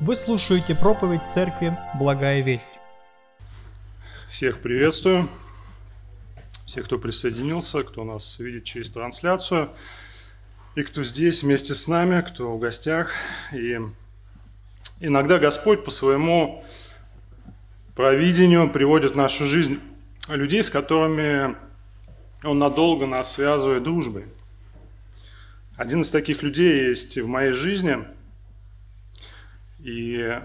Вы слушаете проповедь церкви «Благая весть». Всех приветствую. Всех, кто присоединился, кто нас видит через трансляцию, и кто здесь вместе с нами, кто в гостях. И иногда Господь по своему провидению приводит в нашу жизнь людей, с которыми Он надолго нас связывает дружбой. Один из таких людей есть в моей жизни – и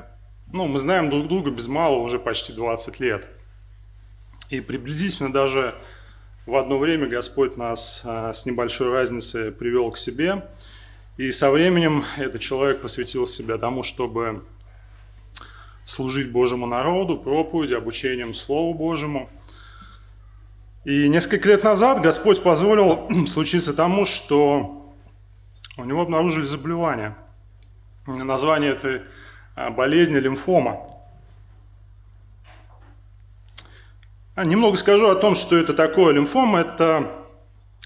ну, мы знаем друг друга без малого уже почти 20 лет. И приблизительно даже в одно время Господь нас а, с небольшой разницей привел к себе. И со временем этот человек посвятил себя тому, чтобы служить Божьему народу, проповеди, обучением Слову Божьему. И несколько лет назад Господь позволил случиться тому, что у него обнаружили заболевание. Название этой болезни лимфома. А, немного скажу о том, что это такое. Лимфома – это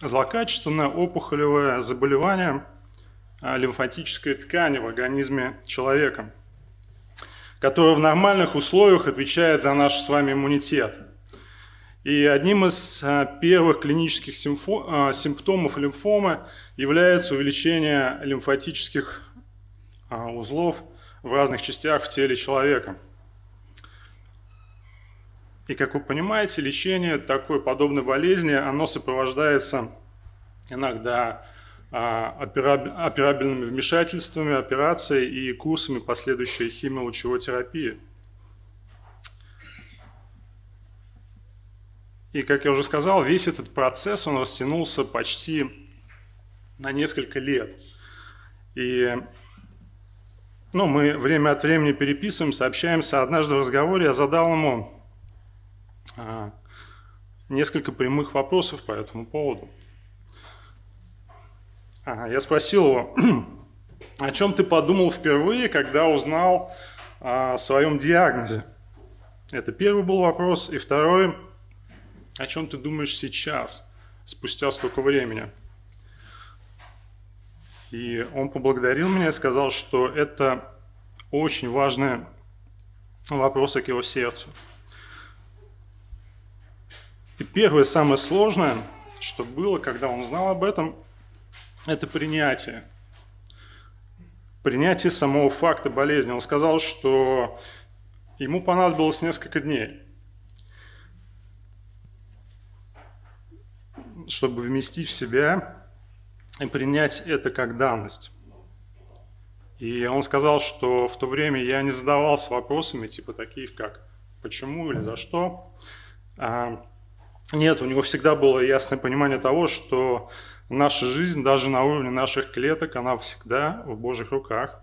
злокачественное опухолевое заболевание а, лимфатической ткани в организме человека, которое в нормальных условиях отвечает за наш с вами иммунитет. И одним из первых клинических симптомов лимфомы является увеличение лимфатических узлов – в разных частях в теле человека. И, как вы понимаете, лечение такой подобной болезни, оно сопровождается иногда а, операбельными вмешательствами, операцией и курсами последующей химиолучевой терапии. И, как я уже сказал, весь этот процесс, он растянулся почти на несколько лет. И ну, мы время от времени переписываемся, общаемся. Однажды в разговоре я задал ему а, несколько прямых вопросов по этому поводу. А, я спросил его, о чем ты подумал впервые, когда узнал о своем диагнозе? Это первый был вопрос. И второй, о чем ты думаешь сейчас, спустя столько времени? И он поблагодарил меня и сказал, что это очень важный вопрос к его сердцу. И первое, самое сложное, что было, когда он знал об этом, это принятие. Принятие самого факта болезни. Он сказал, что ему понадобилось несколько дней, чтобы вместить в себя и принять это как данность. И он сказал, что в то время я не задавался вопросами типа таких, как почему или за что. А, нет, у него всегда было ясное понимание того, что наша жизнь, даже на уровне наших клеток, она всегда в Божьих руках.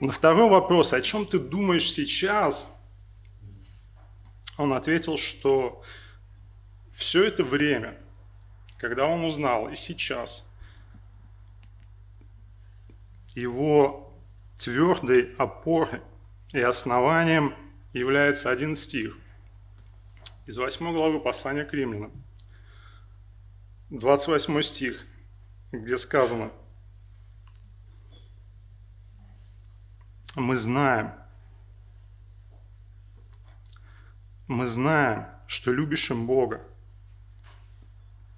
На второй вопрос, о чем ты думаешь сейчас? Он ответил, что все это время, когда он узнал, и сейчас, его твердой опорой и основанием является один стих из 8 главы послания к римлянам. 28 стих, где сказано, мы знаем, мы знаем, что любящим Бога,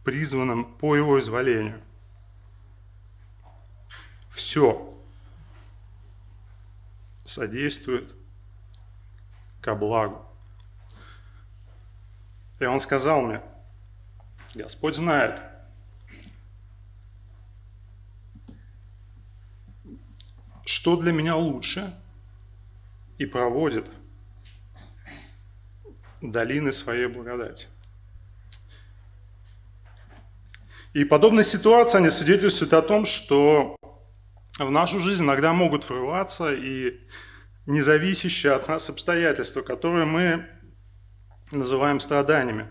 призванным по Его изволению, все содействует ко благу. И он сказал мне, Господь знает, что для меня лучше, и проводит долины своей благодати. И подобные ситуации, они свидетельствуют о том, что в нашу жизнь иногда могут врываться и независящие от нас обстоятельства, которые мы называем страданиями.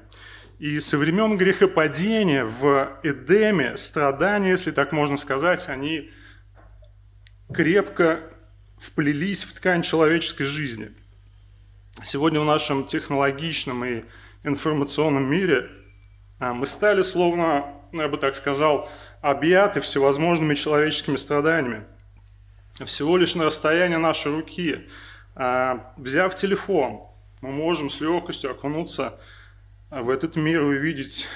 И со времен грехопадения в Эдеме страдания, если так можно сказать, они крепко вплелись в ткань человеческой жизни. Сегодня в нашем технологичном и информационном мире а, мы стали словно, я бы так сказал, объяты всевозможными человеческими страданиями. всего лишь на расстоянии нашей руки. А, взяв телефон, мы можем с легкостью окунуться в этот мир и увидеть,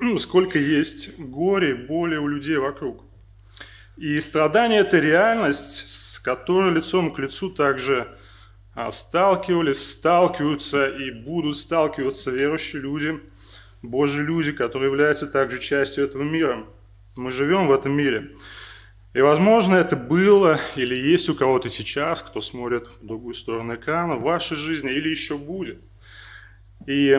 ну, сколько есть горя и боли у людей вокруг. И страдание – это реальность, с которой лицом к лицу также а, сталкивались, сталкиваются и будут сталкиваться верующие люди, Божьи люди, которые являются также частью этого мира. Мы живем в этом мире. И, возможно, это было или есть у кого-то сейчас, кто смотрит в другую сторону экрана, в вашей жизни или еще будет. И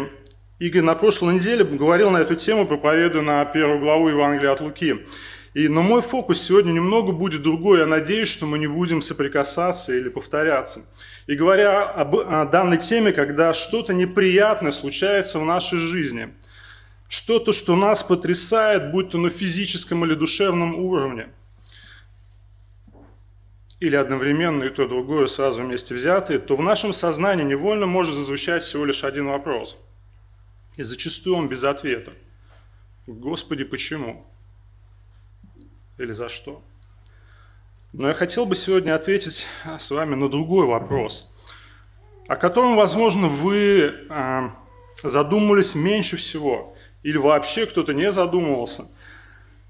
Игорь на прошлой неделе говорил на эту тему, проповедуя на первую главу Евангелия от Луки. И, но мой фокус сегодня немного будет другой. Я надеюсь, что мы не будем соприкасаться или повторяться. И говоря об, о данной теме, когда что-то неприятное случается в нашей жизни, что-то, что нас потрясает, будь то на физическом или душевном уровне – или одновременно и то, и другое сразу вместе взятые, то в нашем сознании невольно может зазвучать всего лишь один вопрос. И зачастую он без ответа. Господи, почему? Или за что? Но я хотел бы сегодня ответить с вами на другой вопрос, о котором, возможно, вы а, задумывались меньше всего, или вообще кто-то не задумывался.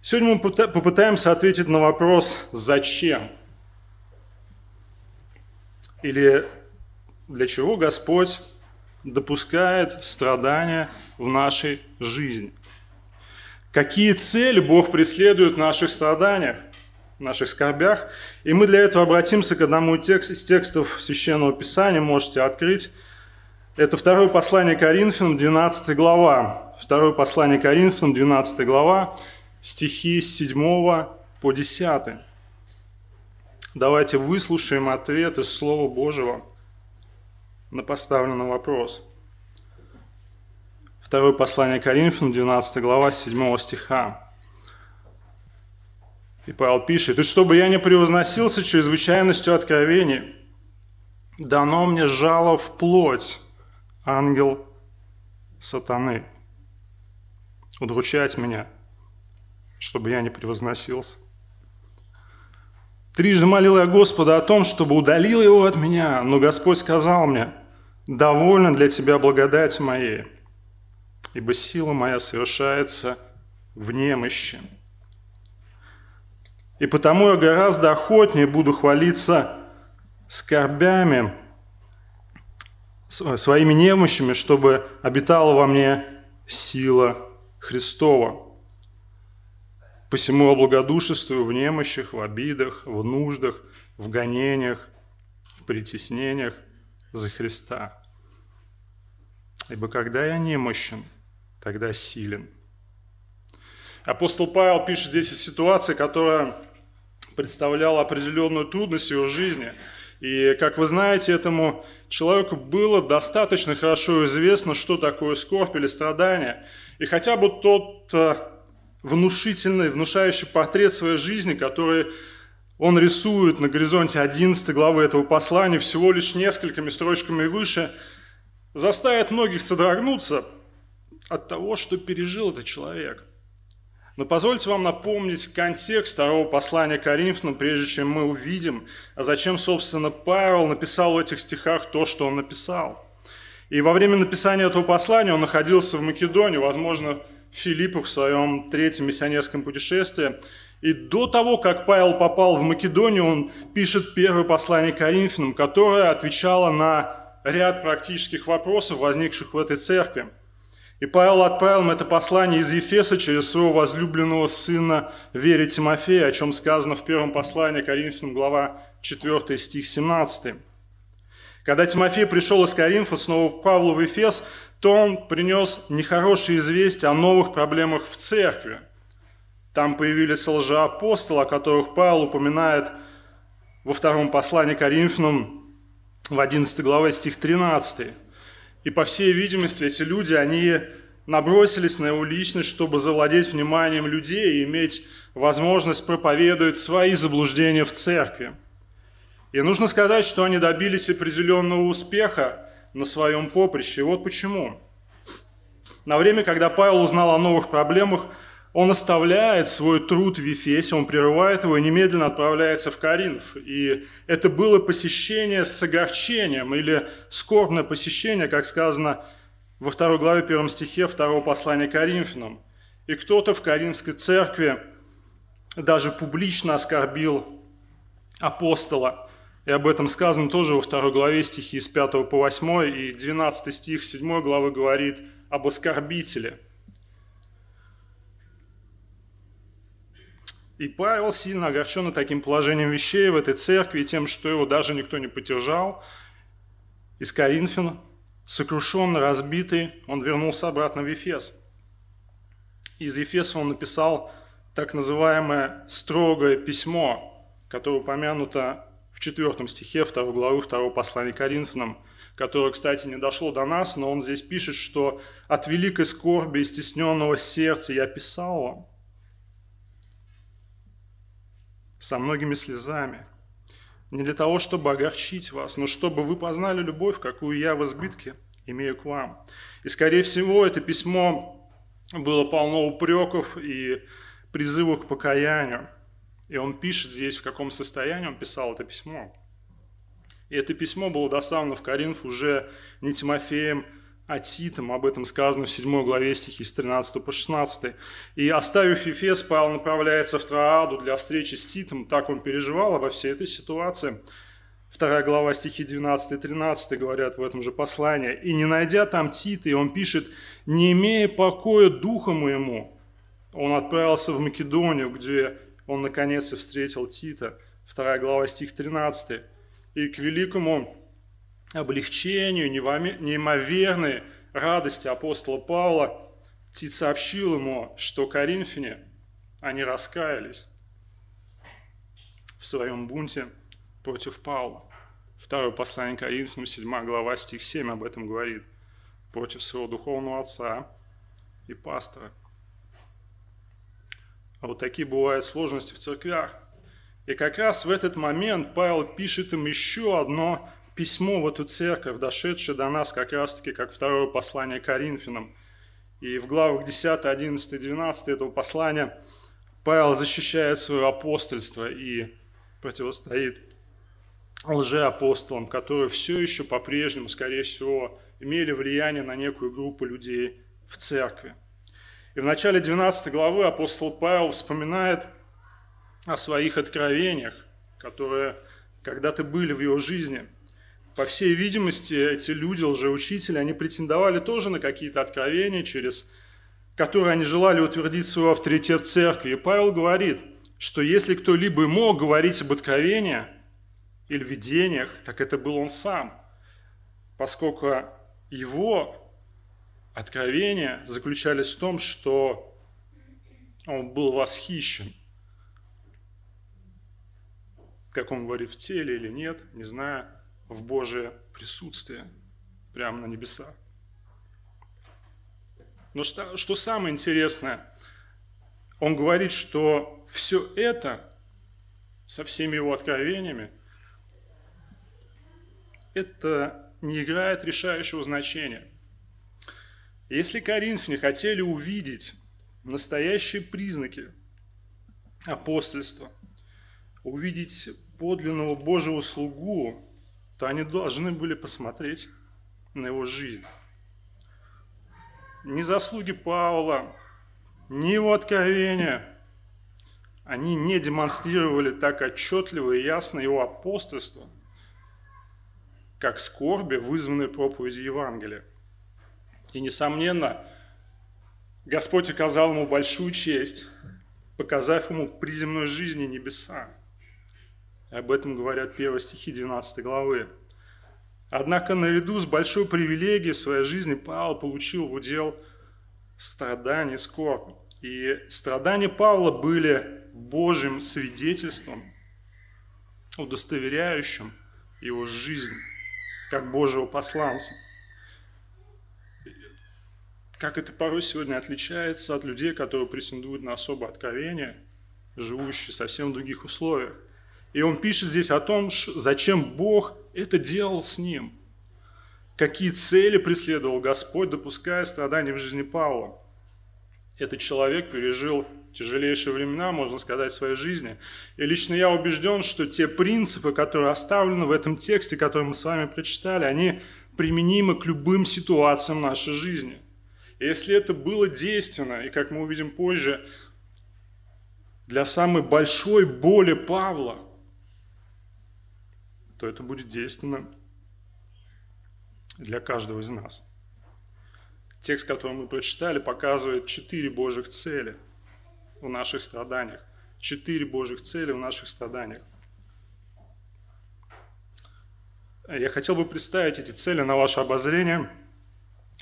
Сегодня мы попытаемся ответить на вопрос «Зачем?». Или для чего Господь допускает страдания в нашей жизни? Какие цели Бог преследует в наших страданиях, в наших скорбях? И мы для этого обратимся к одному из текстов Священного Писания, можете открыть. Это второе послание Коринфянам, 12 глава. Второе послание Коринфянам, 12 глава, стихи с 7 по 10. Давайте выслушаем ответ из Слова Божьего на поставленный вопрос. Второе послание Коринфянам, 12 глава, 7 стиха. И Павел пишет, «И чтобы я не превозносился чрезвычайностью откровений, дано мне жало в плоть, ангел сатаны, удручать меня, чтобы я не превозносился. Трижды молил я Господа о том, чтобы удалил его от меня, но Господь сказал мне, «Довольно для тебя благодать моей, ибо сила моя совершается в немощи». И потому я гораздо охотнее буду хвалиться скорбями, своими немощами, чтобы обитала во мне сила Христова. Посему облагодушествую в немощах, в обидах, в нуждах, в гонениях, в притеснениях за Христа. Ибо когда я немощен, тогда силен. Апостол Павел пишет здесь о ситуации, которая представляла определенную трудность в его жизни. И, как вы знаете, этому человеку было достаточно хорошо известно, что такое скорбь или страдание. И хотя бы тот э, внушительный, внушающий портрет своей жизни, который он рисует на горизонте 11 главы этого послания всего лишь несколькими строчками выше, заставит многих содрогнуться от того, что пережил этот человек. Но позвольте вам напомнить контекст второго послания Коринфянам, прежде чем мы увидим, а зачем, собственно, Павел написал в этих стихах то, что он написал. И во время написания этого послания он находился в Македонии, возможно, Филиппу в своем третьем миссионерском путешествии. И до того, как Павел попал в Македонию, он пишет первое послание Коринфянам, которое отвечало на ряд практических вопросов, возникших в этой церкви. И Павел отправил им это послание из Ефеса через своего возлюбленного сына Вере Тимофея, о чем сказано в первом послании Коринфянам, глава 4, стих 17. Когда Тимофей пришел из Коринфа снова к Павлу в Ефес, то он принес нехорошие известия о новых проблемах в церкви. Там появились лжеапостолы, о которых Павел упоминает во втором послании Коринфянам в 11 главе стих 13. И по всей видимости эти люди, они набросились на его личность, чтобы завладеть вниманием людей и иметь возможность проповедовать свои заблуждения в церкви. И нужно сказать, что они добились определенного успеха, на своем поприще. И вот почему. На время, когда Павел узнал о новых проблемах, он оставляет свой труд в Ефесе, он прерывает его и немедленно отправляется в Коринф. И это было посещение с огорчением или скорбное посещение, как сказано во второй главе первом стихе второго послания Коринфянам. И кто-то в Коринфской церкви даже публично оскорбил апостола. И об этом сказано тоже во второй главе стихи с 5 по 8, и 12 стих 7 главы говорит об оскорбителе – И Павел сильно огорченный таким положением вещей в этой церкви тем, что его даже никто не поддержал. Из Коринфян, сокрушенный, разбитый, он вернулся обратно в Ефес. Из Ефеса он написал так называемое «строгое письмо», которое упомянуто в четвертом стихе второй главы второго послания Коринфянам, которое, кстати, не дошло до нас, но он здесь пишет, что «от великой скорби и стесненного сердца я писал вам, со многими слезами. Не для того, чтобы огорчить вас, но чтобы вы познали любовь, какую я в избытке имею к вам. И, скорее всего, это письмо было полно упреков и призывов к покаянию. И он пишет здесь, в каком состоянии он писал это письмо. И это письмо было доставлено в Коринф уже не Тимофеем, а Титом, об этом сказано в 7 главе стихи с 13 по 16. И оставив Ефес, Павел направляется в Трааду для встречи с Титом, так он переживал обо всей этой ситуации. Вторая глава стихи 12 и 13 говорят в этом же послании. «И не найдя там Тита, и он пишет, не имея покоя духа моему, он отправился в Македонию, где он наконец и встретил Тита». Вторая глава стих 13. «И к великому облегчению, неимоверной радости апостола Павла, Тит сообщил ему, что коринфяне, они раскаялись в своем бунте против Павла. Второе послание Коринфянам, 7 глава, стих 7 об этом говорит. Против своего духовного отца и пастора. А вот такие бывают сложности в церквях. И как раз в этот момент Павел пишет им еще одно письмо в эту церковь, дошедшее до нас как раз-таки как второе послание Коринфянам. И в главах 10, 11, 12 этого послания Павел защищает свое апостольство и противостоит лжеапостолам, которые все еще по-прежнему, скорее всего, имели влияние на некую группу людей в церкви. И в начале 12 главы апостол Павел вспоминает о своих откровениях, которые когда-то были в его жизни – по всей видимости, эти люди, лжеучители, они претендовали тоже на какие-то откровения, через которые они желали утвердить свой авторитет церкви. И Павел говорит, что если кто-либо мог говорить об откровениях или видениях, так это был он сам, поскольку его откровения заключались в том, что он был восхищен. Как он говорит, в теле или нет, не знаю в Божие присутствие прямо на небеса. Но что, что самое интересное, он говорит, что все это со всеми его откровениями, это не играет решающего значения. Если коринфяне хотели увидеть настоящие признаки апостольства, увидеть подлинного Божьего слугу, то они должны были посмотреть на его жизнь. Ни заслуги Павла, ни его откровения, они не демонстрировали так отчетливо и ясно его апостольство, как скорби, вызванные проповедью Евангелия. И, несомненно, Господь оказал ему большую честь, показав ему приземной жизни небеса. Об этом говорят первые стихи 12 главы. Однако наряду с большой привилегией в своей жизни Павел получил в удел страдания и скорбь. И страдания Павла были Божьим свидетельством, удостоверяющим его жизнь как Божьего посланца. Как это порой сегодня отличается от людей, которые претендуют на особое откровение, живущие совсем в других условиях. И он пишет здесь о том, зачем Бог это делал с ним. Какие цели преследовал Господь, допуская страдания в жизни Павла. Этот человек пережил тяжелейшие времена, можно сказать, в своей жизни. И лично я убежден, что те принципы, которые оставлены в этом тексте, который мы с вами прочитали, они применимы к любым ситуациям нашей жизни. И если это было действенно, и как мы увидим позже, для самой большой боли Павла, то это будет действенно для каждого из нас. Текст, который мы прочитали, показывает четыре Божьих цели в наших страданиях. Четыре Божьих цели в наших страданиях. Я хотел бы представить эти цели на ваше обозрение,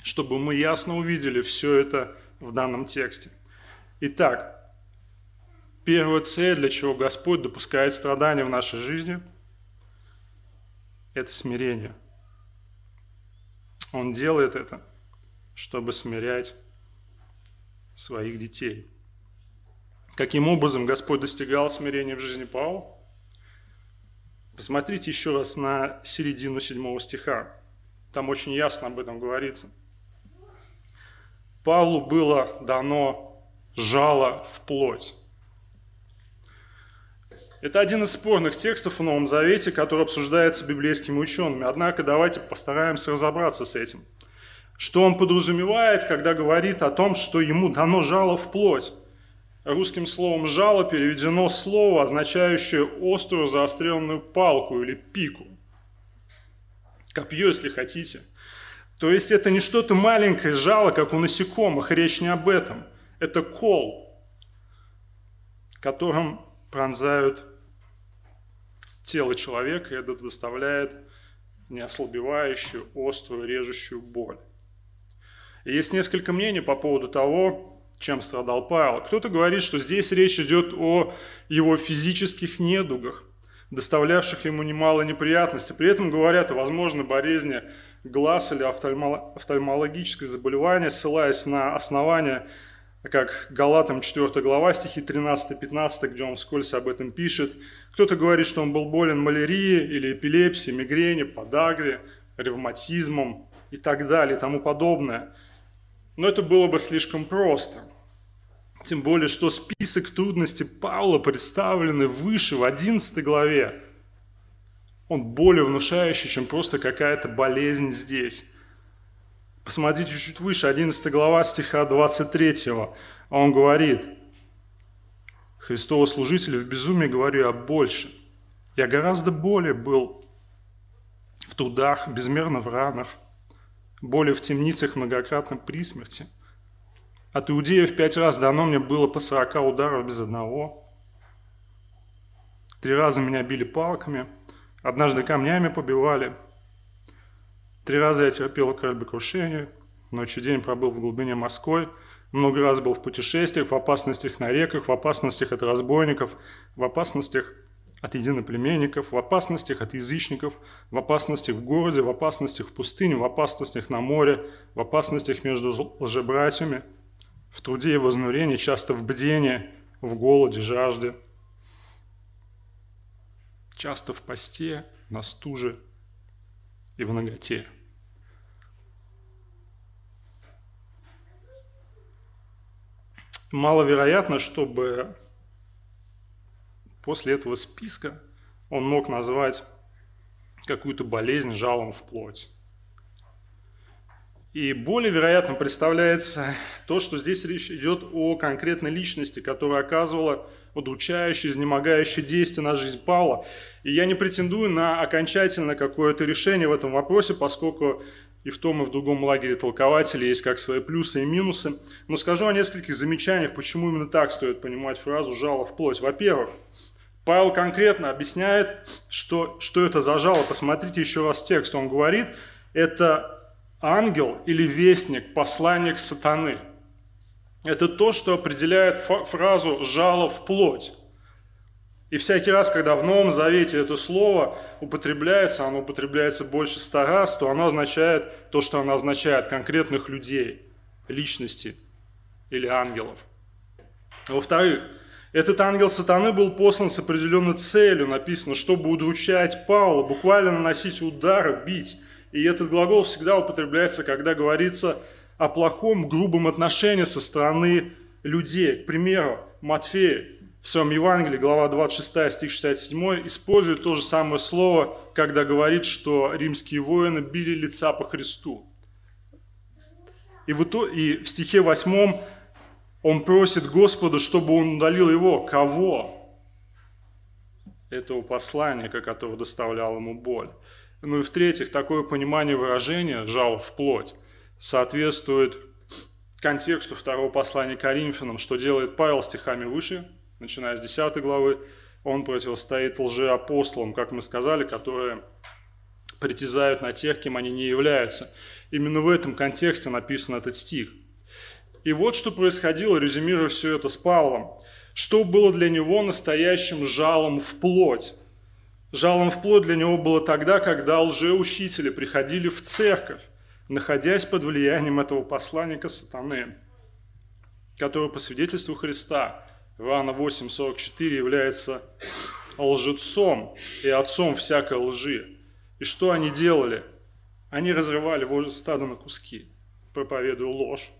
чтобы мы ясно увидели все это в данном тексте. Итак, первая цель, для чего Господь допускает страдания в нашей жизни, это смирение. Он делает это, чтобы смирять своих детей. Каким образом Господь достигал смирения в жизни Павла? Посмотрите еще раз на середину седьмого стиха. Там очень ясно об этом говорится. Павлу было дано жало в плоть. Это один из спорных текстов в Новом Завете, который обсуждается библейскими учеными. Однако давайте постараемся разобраться с этим. Что он подразумевает, когда говорит о том, что ему дано жало в плоть? Русским словом «жало» переведено слово, означающее острую заостренную палку или пику. Копье, если хотите. То есть это не что-то маленькое жало, как у насекомых, речь не об этом. Это кол, которым пронзают тело человека, и это доставляет неослабевающую, острую, режущую боль. И есть несколько мнений по поводу того, чем страдал Павел. Кто-то говорит, что здесь речь идет о его физических недугах, доставлявших ему немало неприятностей. При этом говорят о возможной болезни глаз или офтальмологическое заболевание, ссылаясь на основания, как Галатам 4 глава, стихи 13-15, где он вскользь об этом пишет. Кто-то говорит, что он был болен малярией или эпилепсией, мигрени, подагре, ревматизмом и так далее и тому подобное – но это было бы слишком просто. Тем более, что список трудностей Павла представлены выше, в 11 главе. Он более внушающий, чем просто какая-то болезнь здесь. Посмотрите чуть выше, 11 глава стиха 23. Он говорит, Христова служитель в безумии говорю я больше. Я гораздо более был в трудах, безмерно в ранах – боли в темницах многократно при смерти. От иудеев пять раз дано мне было по сорока ударов без одного. Три раза меня били палками, однажды камнями побивали. Три раза я терпел кораблекрушение, ночь и день пробыл в глубине морской, много раз был в путешествиях, в опасностях на реках, в опасностях от разбойников, в опасностях от единоплеменников, в опасностях от язычников, в опасностях в городе, в опасностях в пустыне, в опасностях на море, в опасностях между лжебратьями, в труде и вознурении, часто в бдении, в голоде, жажде, часто в посте, на стуже и в ноготе. Маловероятно, чтобы После этого списка он мог назвать какую-то болезнь жалом в плоть. И более вероятно представляется то, что здесь речь идет о конкретной личности, которая оказывала удручающее, изнемогающее действие на жизнь Павла. И я не претендую на окончательное какое-то решение в этом вопросе, поскольку и в том, и в другом лагере толкователей есть как свои плюсы и минусы. Но скажу о нескольких замечаниях, почему именно так стоит понимать фразу «жало в плоть». Во-первых, Павел конкретно объясняет, что, что это за жало. Посмотрите еще раз текст. Он говорит, это ангел или вестник, посланник сатаны. Это то, что определяет фразу «жало в плоть». И всякий раз, когда в Новом Завете это слово употребляется, оно употребляется больше ста раз, то оно означает то, что оно означает конкретных людей, личности или ангелов. Во-вторых, этот ангел сатаны был послан с определенной целью, написано, чтобы удручать Павла, буквально наносить удары, бить. И этот глагол всегда употребляется, когда говорится о плохом, грубом отношении со стороны людей. К примеру, Матфея в своем Евангелии, глава 26, стих 67, использует то же самое слово, когда говорит, что римские воины били лица по Христу. И в, итоге, и в стихе 8 он просит Господа, чтобы он удалил его. Кого? Этого посланника, который доставлял ему боль. Ну и в-третьих, такое понимание выражения «жал в плоть» соответствует контексту второго послания Коринфянам, что делает Павел стихами выше, начиная с 10 главы. Он противостоит лжеапостолам, как мы сказали, которые притязают на тех, кем они не являются. Именно в этом контексте написан этот стих. И вот что происходило, резюмируя все это с Павлом. Что было для него настоящим жалом в плоть? Жалом в плоть для него было тогда, когда лжеучители приходили в церковь, находясь под влиянием этого посланника сатаны, который по свидетельству Христа, Иоанна 8,44, является лжецом и отцом всякой лжи. И что они делали? Они разрывали Божье стадо на куски, проповедуя ложь.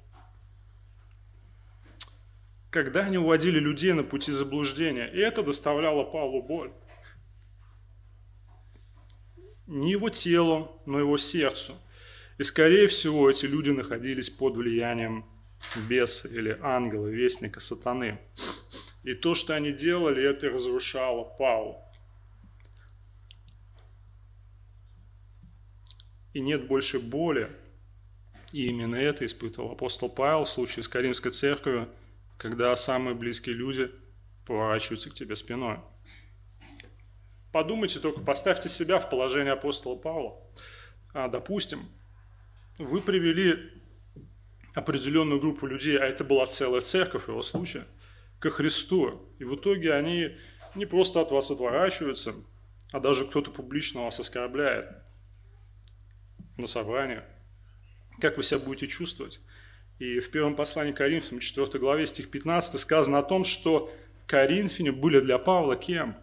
Когда они уводили людей на пути заблуждения, и это доставляло Павлу боль не его телу, но его сердцу. И, скорее всего, эти люди находились под влиянием беса или ангела, вестника сатаны. И то, что они делали, это разрушало Павла. И нет больше боли. И именно это испытывал апостол Павел в случае с Каримской церковью, когда самые близкие люди поворачиваются к тебе спиной. Подумайте только, поставьте себя в положение апостола Павла. А, допустим, вы привели определенную группу людей, а это была целая церковь его случае, ко Христу. И в итоге они не просто от вас отворачиваются, а даже кто-то публично вас оскорбляет на собраниях. Как вы себя будете чувствовать? И в первом послании к Коринфянам, 4 главе, стих 15, сказано о том, что Коринфяне были для Павла кем?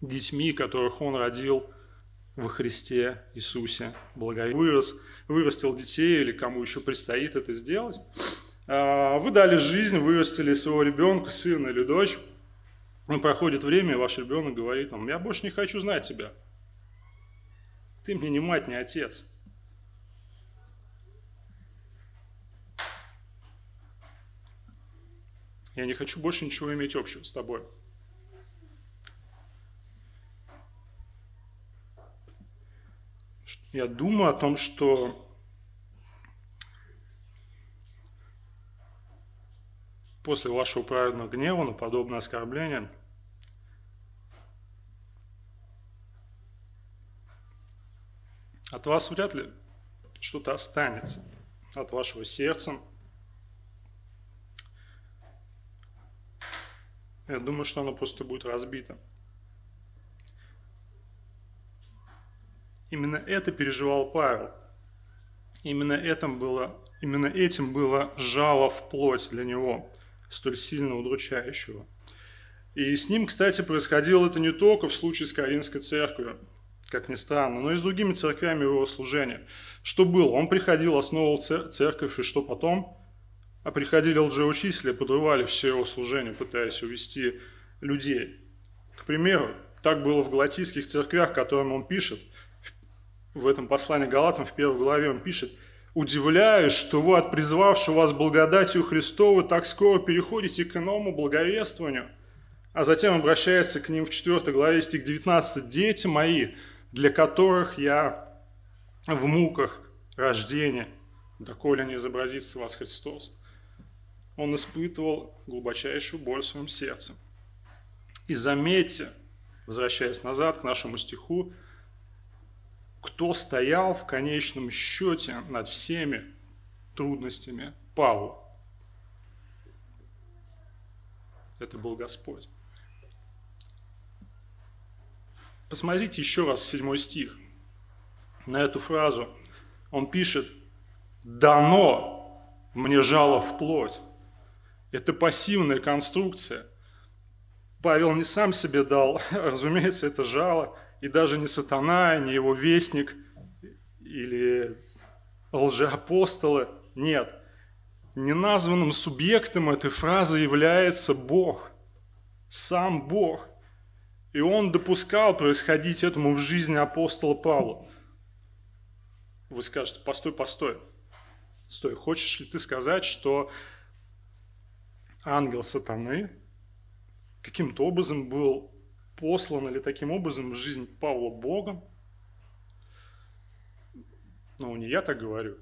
детьми, которых он родил во Христе Иисусе, благове. Вырос, вырастил детей или кому еще предстоит это сделать. А, вы дали жизнь, вырастили своего ребенка, сына или дочь. И проходит время, и ваш ребенок говорит вам, я больше не хочу знать тебя. Ты мне не мать, не отец. Я не хочу больше ничего иметь общего с тобой. Я думаю о том, что после вашего праведного гнева на подобное оскорбление от вас вряд ли что-то останется от вашего сердца. Я думаю, что оно просто будет разбито. Именно это переживал Павел. Именно, этим было, именно этим было жало в плоть для него, столь сильно удручающего. И с ним, кстати, происходило это не только в случае с Каринской церковью, как ни странно, но и с другими церквями его служения. Что было? Он приходил, основывал церковь, и что потом? А приходили лжеучители, подрывали все его служение, пытаясь увести людей. К примеру, так было в галатийских церквях, которым он пишет – в этом послании Галатам в первой главе он пишет, «Удивляюсь, что вы от призвавшего вас благодатью Христову так скоро переходите к иному благовествованию». А затем обращается к ним в 4 главе стих 19, «Дети мои, для которых я в муках рождения, доколе не изобразится вас Христос». Он испытывал глубочайшую боль в своем сердце. И заметьте, возвращаясь назад к нашему стиху, кто стоял в конечном счете над всеми трудностями Павла. Это был Господь. Посмотрите еще раз седьмой стих. На эту фразу он пишет «Дано мне жало в плоть». Это пассивная конструкция. Павел не сам себе дал, разумеется, это жало – и даже не сатана, не его вестник или лжеапостолы. Нет. неназванным субъектом этой фразы является Бог, сам Бог. И он допускал происходить этому в жизни апостола Павла. Вы скажете, постой, постой. Стой, хочешь ли ты сказать, что ангел сатаны каким-то образом был послан или таким образом в жизнь Павла Богом? Ну, не я так говорю.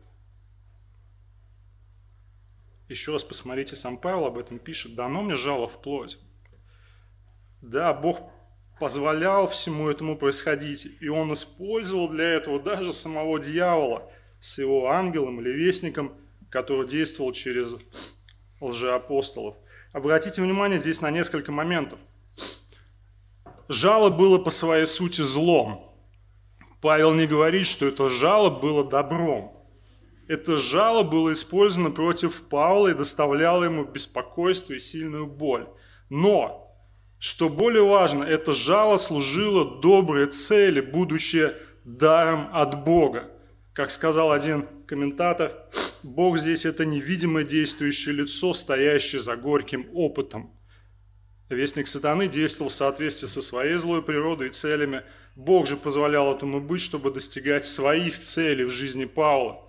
Еще раз посмотрите, сам Павел об этом пишет. «Дано мне жало в плоть». Да, Бог позволял всему этому происходить, и он использовал для этого даже самого дьявола с его ангелом или вестником, который действовал через лжеапостолов. Обратите внимание здесь на несколько моментов. Жало было по своей сути злом. Павел не говорит, что это жало было добром. Это жало было использовано против Павла и доставляло ему беспокойство и сильную боль. Но, что более важно, это жало служило доброй цели, будучи даром от Бога. Как сказал один комментатор, Бог здесь это невидимое действующее лицо, стоящее за горьким опытом. Вестник сатаны действовал в соответствии со своей злой природой и целями. Бог же позволял этому быть, чтобы достигать своих целей в жизни Павла.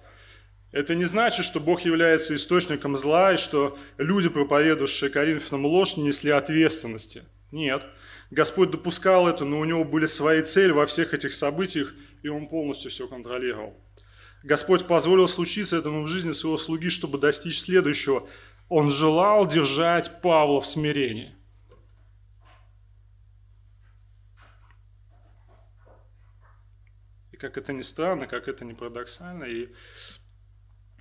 Это не значит, что Бог является источником зла и что люди, проповедовавшие Коринфянам ложь, не несли ответственности. Нет. Господь допускал это, но у него были свои цели во всех этих событиях, и он полностью все контролировал. Господь позволил случиться этому в жизни своего слуги, чтобы достичь следующего. Он желал держать Павла в смирении. Как это ни странно, как это ни парадоксально, и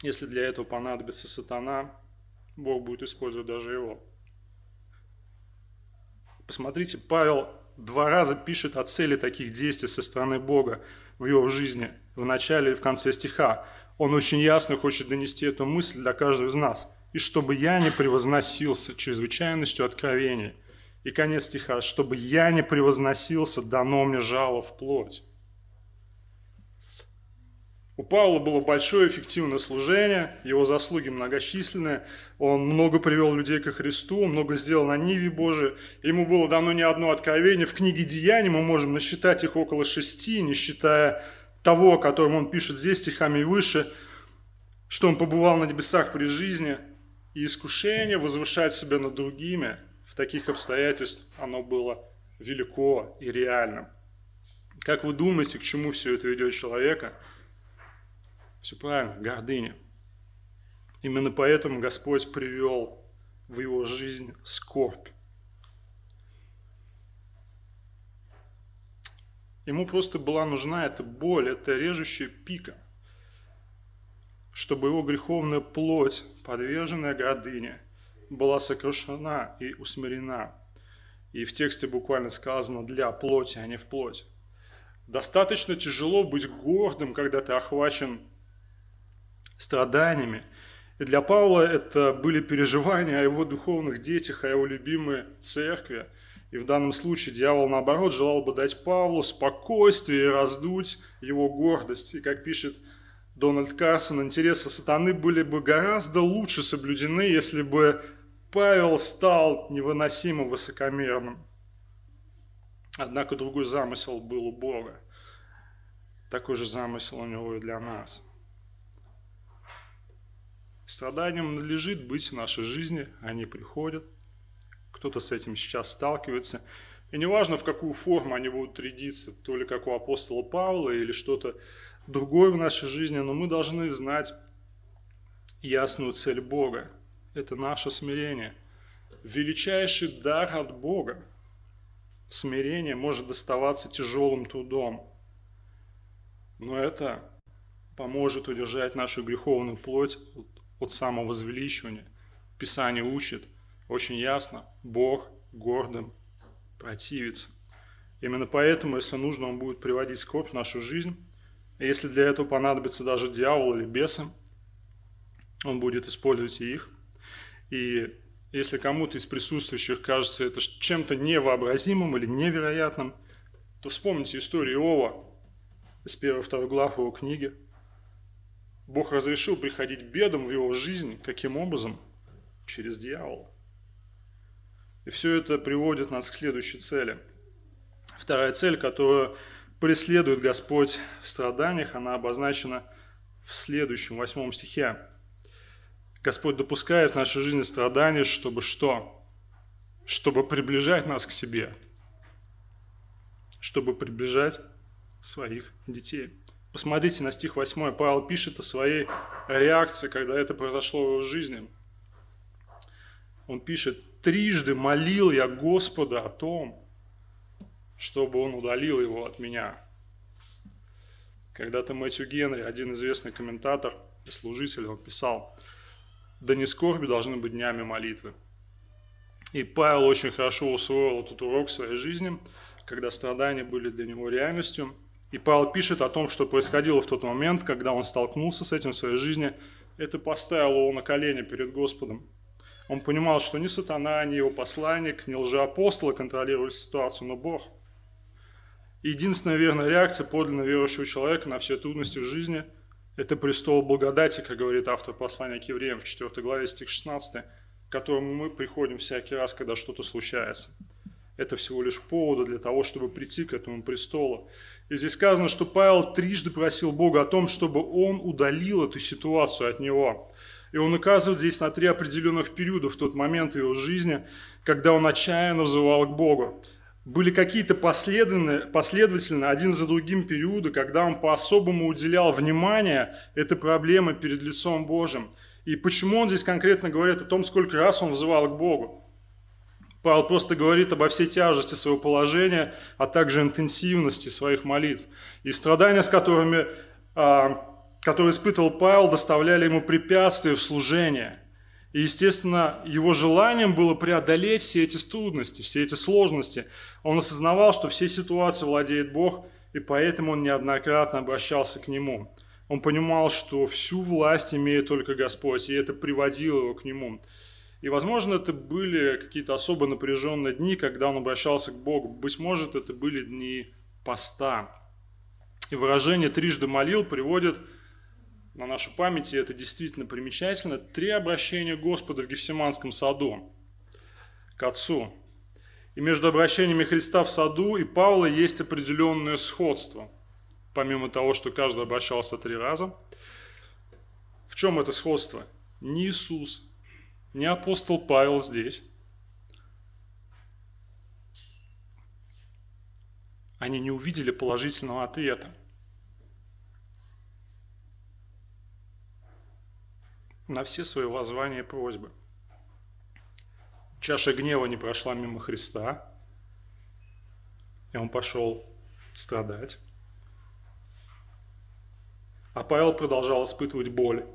если для этого понадобится сатана, Бог будет использовать даже его. Посмотрите, Павел два раза пишет о цели таких действий со стороны Бога в его жизни, в начале и в конце стиха. Он очень ясно хочет донести эту мысль для каждого из нас. «И чтобы я не превозносился чрезвычайностью откровения». И конец стиха «Чтобы я не превозносился, дано мне жало в плоть». У Павла было большое эффективное служение, его заслуги многочисленные, он много привел людей ко Христу, много сделал на Ниве Божией, ему было дано не одно откровение. В книге Деяний мы можем насчитать их около шести, не считая того, о котором он пишет здесь стихами и выше, что он побывал на небесах при жизни, и искушение возвышать себя над другими в таких обстоятельствах, оно было велико и реальным. Как вы думаете, к чему все это ведет человека – все правильно, гордыня. Именно поэтому Господь привел в его жизнь скорбь. Ему просто была нужна эта боль, эта режущая пика, чтобы его греховная плоть, подверженная гордыне, была сокрушена и усмирена. И в тексте буквально сказано «для плоти, а не в плоти». Достаточно тяжело быть гордым, когда ты охвачен страданиями. И для Павла это были переживания о его духовных детях, о его любимой церкви. И в данном случае дьявол, наоборот, желал бы дать Павлу спокойствие и раздуть его гордость. И как пишет Дональд Карсон, интересы сатаны были бы гораздо лучше соблюдены, если бы Павел стал невыносимо высокомерным. Однако другой замысел был у Бога. Такой же замысел у него и для нас – Страданиям надлежит быть в нашей жизни, они приходят. Кто-то с этим сейчас сталкивается. И неважно, в какую форму они будут рядиться, то ли как у апостола Павла или что-то другое в нашей жизни, но мы должны знать ясную цель Бога. Это наше смирение. Величайший дар от Бога. Смирение может доставаться тяжелым трудом. Но это поможет удержать нашу греховную плоть от самовозвеличивания. Писание учит очень ясно, Бог гордым противится. Именно поэтому, если нужно, Он будет приводить скорбь в нашу жизнь. Если для этого понадобится даже дьявол или бесы, Он будет использовать и их. И если кому-то из присутствующих кажется это чем-то невообразимым или невероятным, то вспомните историю Иова из первой-второй глав его книги – Бог разрешил приходить бедам в его жизнь. Каким образом? Через дьявола. И все это приводит нас к следующей цели. Вторая цель, которую преследует Господь в страданиях, она обозначена в следующем, восьмом стихе. Господь допускает в нашей жизни страдания, чтобы что? Чтобы приближать нас к себе. Чтобы приближать своих детей. Посмотрите на стих 8. Павел пишет о своей реакции, когда это произошло в его жизни. Он пишет, «Трижды молил я Господа о том, чтобы он удалил его от меня». Когда-то Мэтью Генри, один известный комментатор и служитель, он писал, «Да не скорби должны быть днями молитвы». И Павел очень хорошо усвоил этот урок в своей жизни, когда страдания были для него реальностью – и Павел пишет о том, что происходило в тот момент, когда он столкнулся с этим в своей жизни. Это поставило его на колени перед Господом. Он понимал, что ни сатана, ни его посланник, ни лжеапостолы контролировали ситуацию, но Бог. единственная верная реакция подлинно верующего человека на все трудности в жизни – это престол благодати, как говорит автор послания к евреям в 4 главе стих 16, к которому мы приходим всякий раз, когда что-то случается – это всего лишь повода для того, чтобы прийти к этому престолу. И здесь сказано, что Павел трижды просил Бога о том, чтобы он удалил эту ситуацию от него. И он указывает здесь на три определенных периода в тот момент в его жизни, когда он отчаянно взывал к Богу. Были какие-то последовательные, последовательно один за другим периоды, когда он по-особому уделял внимание этой проблеме перед лицом Божьим. И почему он здесь конкретно говорит о том, сколько раз он взывал к Богу? Павел просто говорит обо всей тяжести своего положения, а также интенсивности своих молитв. И страдания, с которыми, а, которые испытывал Павел, доставляли ему препятствия в служении. И, естественно, его желанием было преодолеть все эти трудности, все эти сложности. Он осознавал, что все ситуации владеет Бог, и поэтому он неоднократно обращался к Нему. Он понимал, что всю власть имеет только Господь, и это приводило его к Нему. И, возможно, это были какие-то особо напряженные дни, когда он обращался к Богу. Быть может, это были дни поста. И выражение «трижды молил» приводит на нашу память, и это действительно примечательно, три обращения Господа в Гефсиманском саду к Отцу. И между обращениями Христа в саду и Павла есть определенное сходство, помимо того, что каждый обращался три раза. В чем это сходство? Не Иисус, не апостол Павел здесь. Они не увидели положительного ответа. на все свои воззвания и просьбы. Чаша гнева не прошла мимо Христа, и он пошел страдать. А Павел продолжал испытывать боль.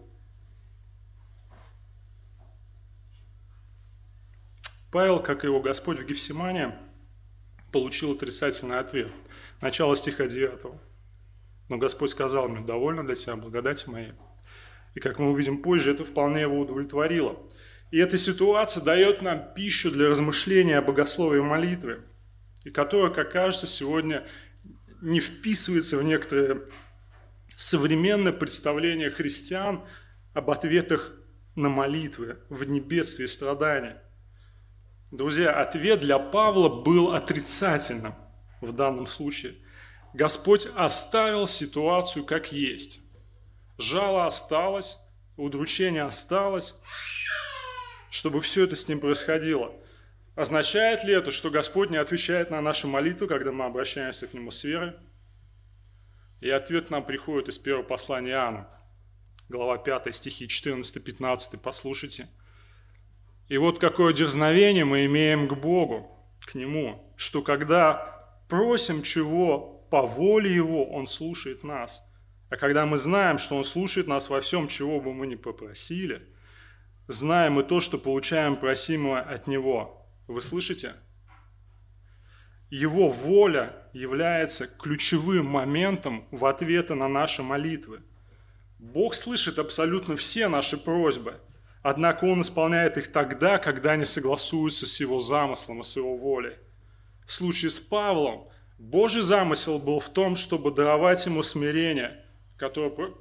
Павел, как и его Господь в Гефсимане, получил отрицательный ответ. Начало стиха 9. Но Господь сказал мне, довольно для тебя благодати моей. И как мы увидим позже, это вполне его удовлетворило. И эта ситуация дает нам пищу для размышления о богословии молитвы, и которая, как кажется, сегодня не вписывается в некоторые современное представление христиан об ответах на молитвы в небесстве и страдании. Друзья, ответ для Павла был отрицательным в данном случае. Господь оставил ситуацию как есть. Жало осталось, удручение осталось, чтобы все это с ним происходило. Означает ли это, что Господь не отвечает на наши молитвы, когда мы обращаемся к Нему с верой? И ответ нам приходит из первого послания Иоанна, глава 5, стихи 14-15. Послушайте. И вот какое дерзновение мы имеем к Богу, к Нему, что когда просим чего по воле Его, Он слушает нас. А когда мы знаем, что Он слушает нас во всем, чего бы мы ни попросили, знаем и то, что получаем просимое от Него. Вы слышите? Его воля является ключевым моментом в ответе на наши молитвы. Бог слышит абсолютно все наши просьбы – Однако он исполняет их тогда, когда они согласуются с его замыслом и с его волей. В случае с Павлом Божий замысел был в том, чтобы даровать ему смирение, которое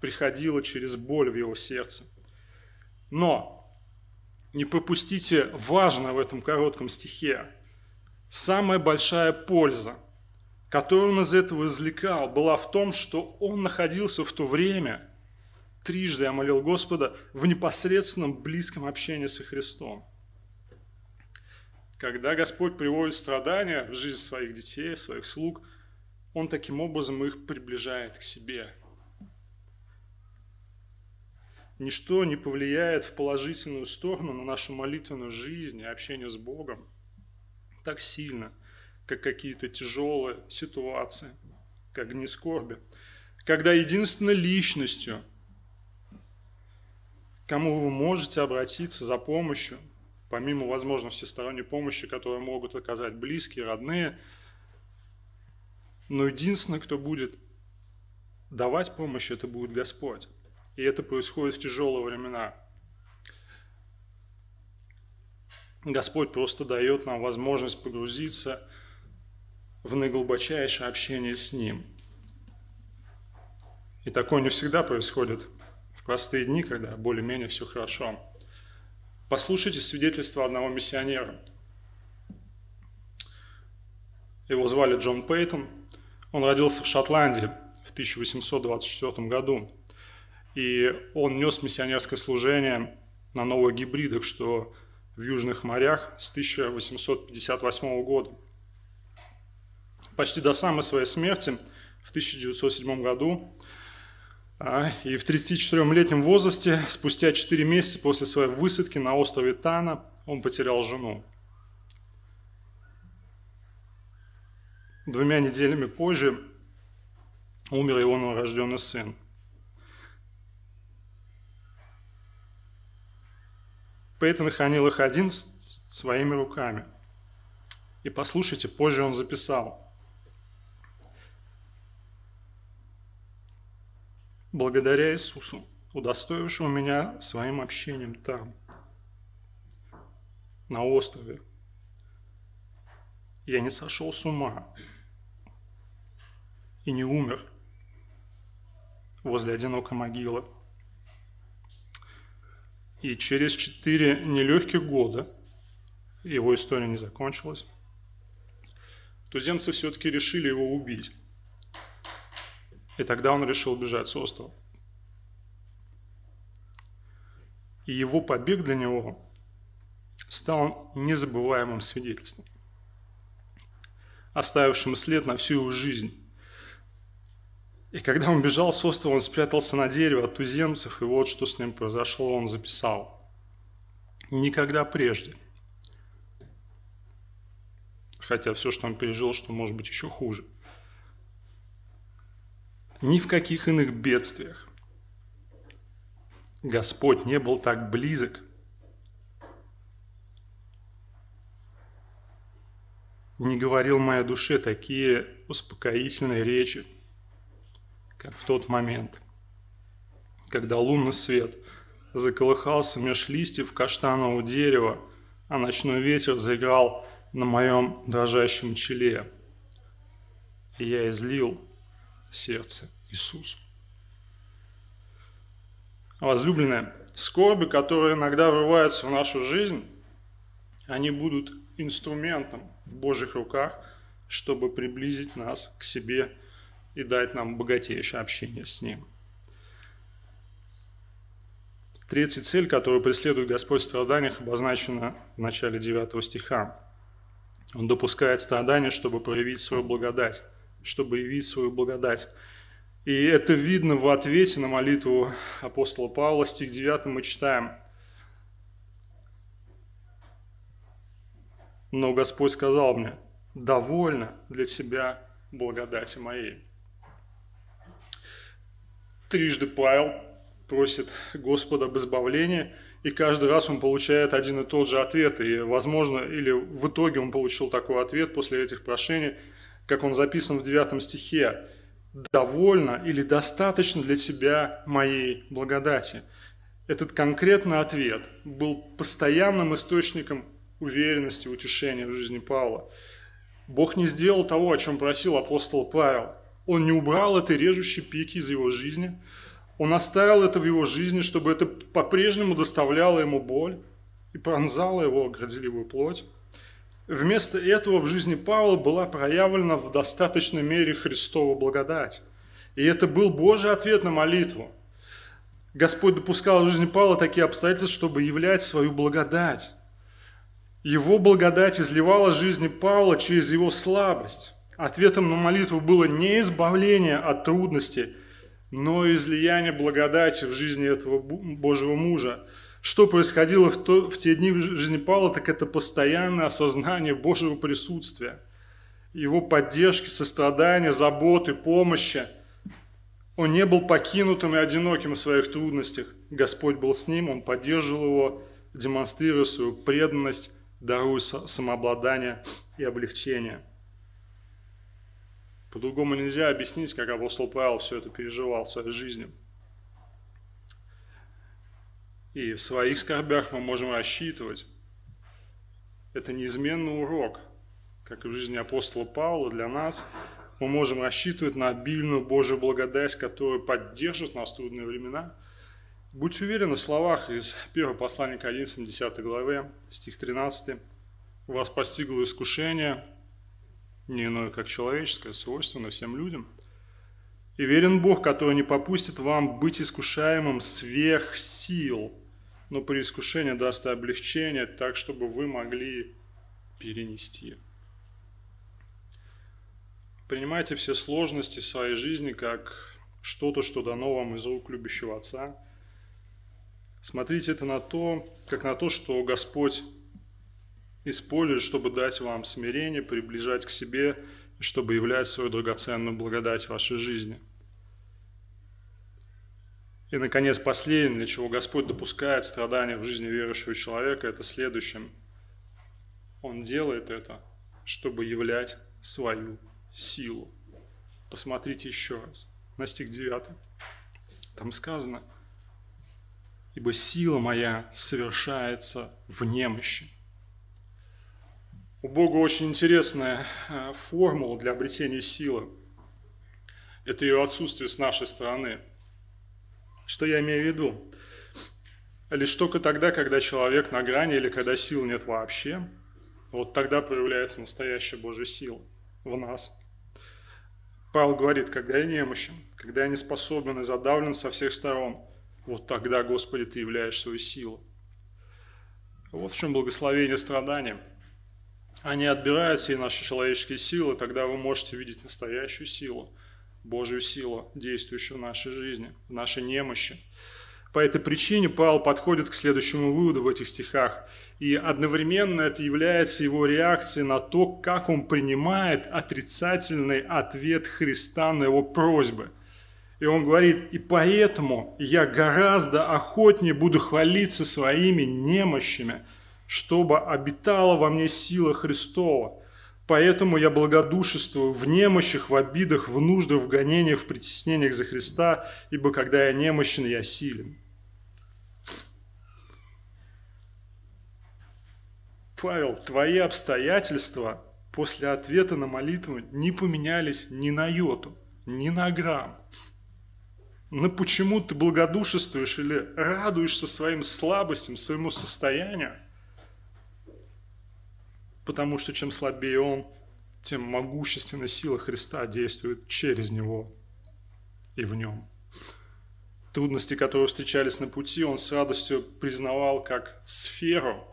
приходило через боль в его сердце. Но не пропустите важное в этом коротком стихе. Самая большая польза, которую он из этого извлекал, была в том, что он находился в то время, трижды я молил Господа, в непосредственном близком общении со Христом. Когда Господь приводит страдания в жизнь своих детей, своих слуг, Он таким образом их приближает к себе. Ничто не повлияет в положительную сторону на нашу молитвенную жизнь и общение с Богом так сильно, как какие-то тяжелые ситуации, как дни скорби. Когда единственной личностью, кому вы можете обратиться за помощью, помимо, возможно, всесторонней помощи, которую могут оказать близкие, родные, но единственное, кто будет давать помощь, это будет Господь. И это происходит в тяжелые времена. Господь просто дает нам возможность погрузиться в наиглубочайшее общение с Ним. И такое не всегда происходит простые дни, когда более-менее все хорошо. Послушайте свидетельство одного миссионера. Его звали Джон Пейтон. Он родился в Шотландии в 1824 году. И он нес миссионерское служение на новых гибридах, что в южных морях с 1858 года. Почти до самой своей смерти в 1907 году и в 34-летнем возрасте, спустя 4 месяца после своей высадки на острове Тана, он потерял жену. Двумя неделями позже умер его новорожденный сын. Пейтон хранил их один своими руками. И послушайте, позже он записал. Благодаря Иисусу, удостоившему меня своим общением там, на острове, я не сошел с ума и не умер возле одинокой могилы. И через четыре нелегких года, его история не закончилась, туземцы все-таки решили его убить. И тогда он решил бежать с острова. И его побег для него стал незабываемым свидетельством, оставившим след на всю его жизнь. И когда он бежал с острова, он спрятался на дерево от туземцев, и вот что с ним произошло, он записал. Никогда прежде. Хотя все, что он пережил, что может быть еще хуже. Ни в каких иных бедствиях. Господь не был так близок, не говорил моей душе такие успокоительные речи, как в тот момент, когда лунный свет заколыхался меж листьев каштанового дерева, а ночной ветер заиграл на моем дрожащем челе. И я излил сердце Иисусу. Возлюбленные, скорби, которые иногда врываются в нашу жизнь, они будут инструментом в Божьих руках, чтобы приблизить нас к себе и дать нам богатейшее общение с Ним. Третья цель, которую преследует Господь в страданиях, обозначена в начале 9 стиха. Он допускает страдания, чтобы проявить свою благодать, чтобы явить свою благодать. И это видно в ответе на молитву апостола Павла, стих 9 мы читаем. Но Господь сказал мне, довольно для тебя благодати моей. Трижды Павел просит Господа об избавлении, и каждый раз он получает один и тот же ответ. И, возможно, или в итоге он получил такой ответ после этих прошений, как он записан в 9 стихе. «Довольно или достаточно для тебя моей благодати». Этот конкретный ответ был постоянным источником уверенности, утешения в жизни Павла. Бог не сделал того, о чем просил апостол Павел – он не убрал этой режущей пики из его жизни. Он оставил это в его жизни, чтобы это по-прежнему доставляло ему боль и пронзало его горделивую плоть. Вместо этого в жизни Павла была проявлена в достаточной мере Христова благодать. И это был Божий ответ на молитву. Господь допускал в жизни Павла такие обстоятельства, чтобы являть свою благодать. Его благодать изливала жизни Павла через его слабость. Ответом на молитву было не избавление от трудностей, но излияние благодати в жизни этого Божьего мужа. Что происходило в, то, в те дни в жизни Павла, так это постоянное осознание Божьего присутствия, его поддержки, сострадания, заботы, помощи. Он не был покинутым и одиноким в своих трудностях. Господь был с ним, он поддерживал его, демонстрируя свою преданность, даруя самообладание и облегчение. По-другому нельзя объяснить, как апостол Павел все это переживал в своей жизни – и в своих скорбях мы можем рассчитывать. Это неизменный урок, как и в жизни апостола Павла для нас. Мы можем рассчитывать на обильную Божью благодать, которая поддержит нас в трудные времена. Будьте уверены в словах из 1 послания к 11, 10 главе, стих 13. «Вас постигло искушение, не иное, как человеческое, свойственно всем людям. И верен Бог, который не попустит вам быть искушаемым сверх сил, но при искушении даст облегчение, так, чтобы вы могли перенести. Принимайте все сложности своей жизни как что-то, что дано вам из рук любящего Отца. Смотрите это на то, как на то, что Господь использует, чтобы дать вам смирение, приближать к себе, чтобы являть свою драгоценную благодать в вашей жизни – и, наконец, последнее, для чего Господь допускает страдания в жизни верующего человека, это следующее. Он делает это, чтобы являть свою силу. Посмотрите еще раз на стих 9. Там сказано, «Ибо сила моя совершается в немощи». У Бога очень интересная э, формула для обретения силы. Это ее отсутствие с нашей стороны – что я имею в виду? Лишь только тогда, когда человек на грани или когда сил нет вообще, вот тогда проявляется настоящая Божья сила в нас. Павел говорит, когда я немощен, когда я не способен и задавлен со всех сторон, вот тогда, Господи, Ты являешь свою силу. Вот в чем благословение страдания. Они отбирают все наши человеческие силы, тогда вы можете видеть настоящую силу – Божью силу, действующую в нашей жизни, в нашей немощи. По этой причине Павел подходит к следующему выводу в этих стихах. И одновременно это является его реакцией на то, как он принимает отрицательный ответ Христа на его просьбы. И он говорит, и поэтому я гораздо охотнее буду хвалиться своими немощами, чтобы обитала во мне сила Христова. Поэтому я благодушествую в немощах, в обидах, в нуждах, в гонениях, в притеснениях за Христа, ибо когда я немощен, я силен. Павел, твои обстоятельства после ответа на молитву не поменялись ни на йоту, ни на грамм. Но почему ты благодушествуешь или радуешься своим слабостям, своему состоянию? Потому что чем слабее он, тем могущественная сила Христа действует через него и в нем. Трудности, которые встречались на пути, он с радостью признавал как сферу,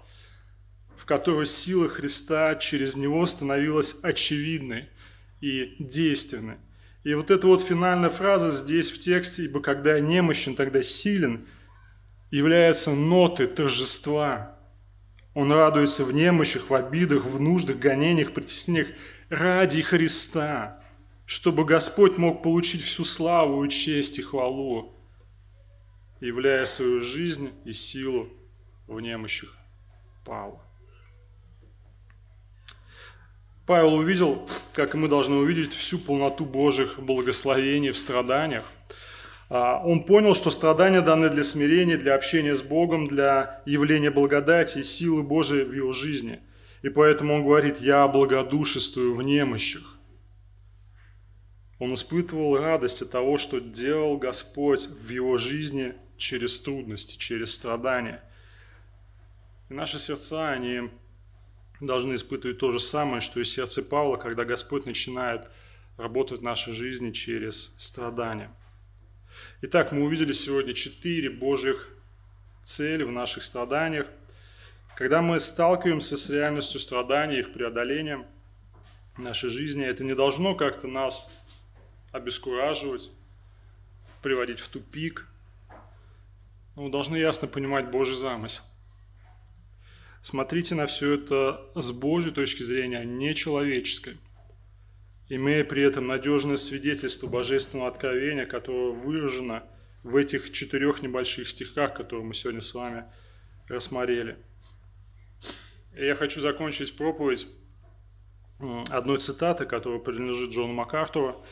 в которой сила Христа через него становилась очевидной и действенной. И вот эта вот финальная фраза здесь в тексте, ибо когда я немощен, тогда силен, является нотой торжества, он радуется в немощах, в обидах, в нуждах, гонениях, притеснениях ради Христа, чтобы Господь мог получить всю славу и честь и хвалу, являя свою жизнь и силу в немощах Павла. Павел увидел, как мы должны увидеть, всю полноту Божьих благословений в страданиях – он понял, что страдания даны для смирения, для общения с Богом, для явления благодати и силы Божией в его жизни. И поэтому он говорит, я благодушествую в немощах. Он испытывал радость от того, что делал Господь в его жизни через трудности, через страдания. И наши сердца, они должны испытывать то же самое, что и сердце Павла, когда Господь начинает работать в нашей жизни через страдания. Итак, мы увидели сегодня четыре Божьих цели в наших страданиях. Когда мы сталкиваемся с реальностью страданий, их преодолением нашей жизни, это не должно как-то нас обескураживать, приводить в тупик. Но мы должны ясно понимать Божий замысел. Смотрите на все это с Божьей точки зрения, а не человеческой, имея при этом надежное свидетельство божественного откровения, которое выражено в этих четырех небольших стихах, которые мы сегодня с вами рассмотрели. И я хочу закончить проповедь одной цитаты, которая принадлежит Джону Макартуру,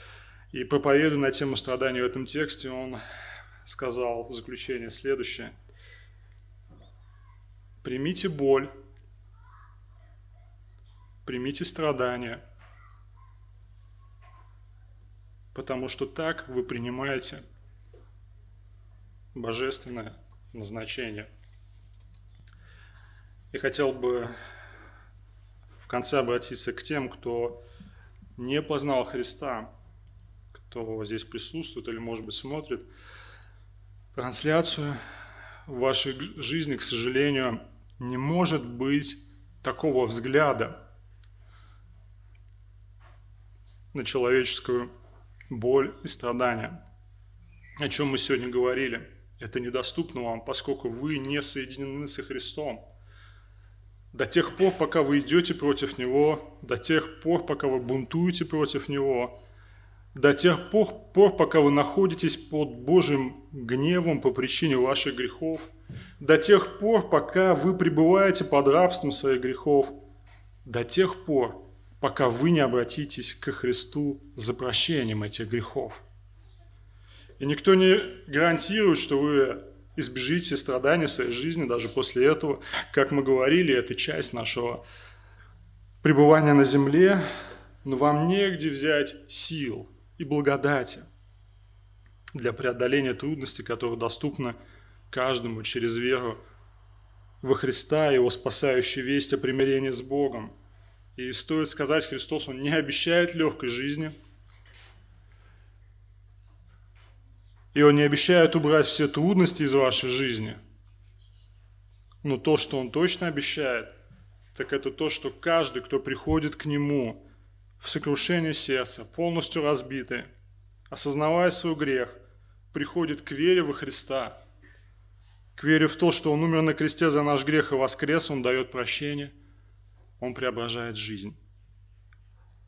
и проповедуя на тему страданий в этом тексте, он сказал в заключение следующее. Примите боль, примите страдания, потому что так вы принимаете божественное назначение. И хотел бы в конце обратиться к тем, кто не познал Христа, кто здесь присутствует или, может быть, смотрит трансляцию, в вашей жизни, к сожалению, не может быть такого взгляда на человеческую боль и страдания, о чем мы сегодня говорили. Это недоступно вам, поскольку вы не соединены со Христом. До тех пор, пока вы идете против Него, до тех пор, пока вы бунтуете против Него, до тех пор, пор, пока вы находитесь под Божьим гневом по причине ваших грехов, до тех пор, пока вы пребываете под рабством своих грехов, до тех пор, пока вы не обратитесь к Христу за прощением этих грехов. И никто не гарантирует, что вы избежите страданий в своей жизни даже после этого. Как мы говорили, это часть нашего пребывания на земле, но вам негде взять сил – и благодати для преодоления трудностей, которые доступны каждому через веру во Христа и его спасающей весть о примирении с Богом. И стоит сказать, Христос, Он не обещает легкой жизни, и Он не обещает убрать все трудности из вашей жизни. Но то, что Он точно обещает, так это то, что каждый, кто приходит к Нему – в сокрушении сердца, полностью разбитый, осознавая свой грех, приходит к вере во Христа, к вере в то, что Он умер на кресте за наш грех и воскрес, Он дает прощение, Он преображает жизнь.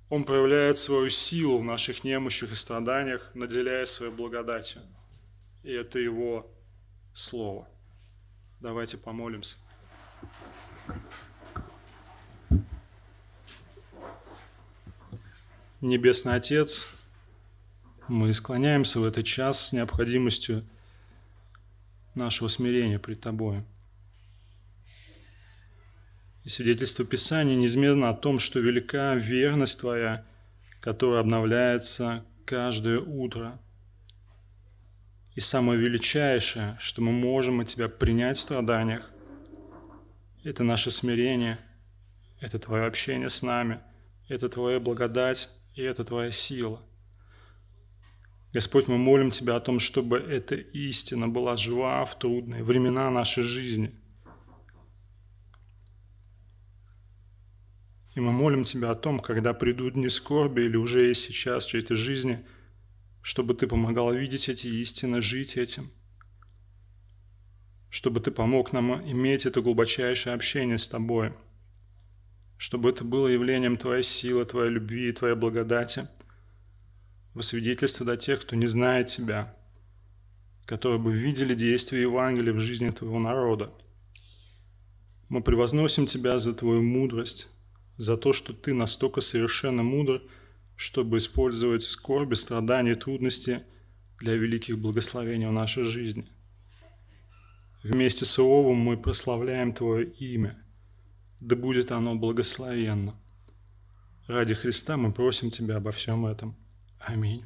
Он проявляет свою силу в наших немощах и страданиях, наделяя своей благодатью. И это Его Слово. Давайте помолимся. Небесный Отец, мы склоняемся в этот час с необходимостью нашего смирения пред Тобой. И свидетельство Писания неизменно о том, что велика верность Твоя, которая обновляется каждое утро. И самое величайшее, что мы можем от Тебя принять в страданиях, это наше смирение, это Твое общение с нами, это Твоя благодать, и это Твоя сила. Господь, мы молим Тебя о том, чтобы эта истина была жива в трудные времена нашей жизни. И мы молим Тебя о том, когда придут дни скорби или уже и сейчас в этой жизни, чтобы Ты помогал видеть эти истины, жить этим, чтобы Ты помог нам иметь это глубочайшее общение с Тобой – чтобы это было явлением Твоей силы, Твоей любви и Твоей благодати, во свидетельство до тех, кто не знает Тебя, которые бы видели действие Евангелия в жизни Твоего народа. Мы превозносим Тебя за Твою мудрость, за то, что Ты настолько совершенно мудр, чтобы использовать скорби, страдания, трудности для великих благословений в нашей жизни. Вместе с Иовом мы прославляем Твое имя – да будет оно благословенно. Ради Христа мы просим Тебя обо всем этом. Аминь.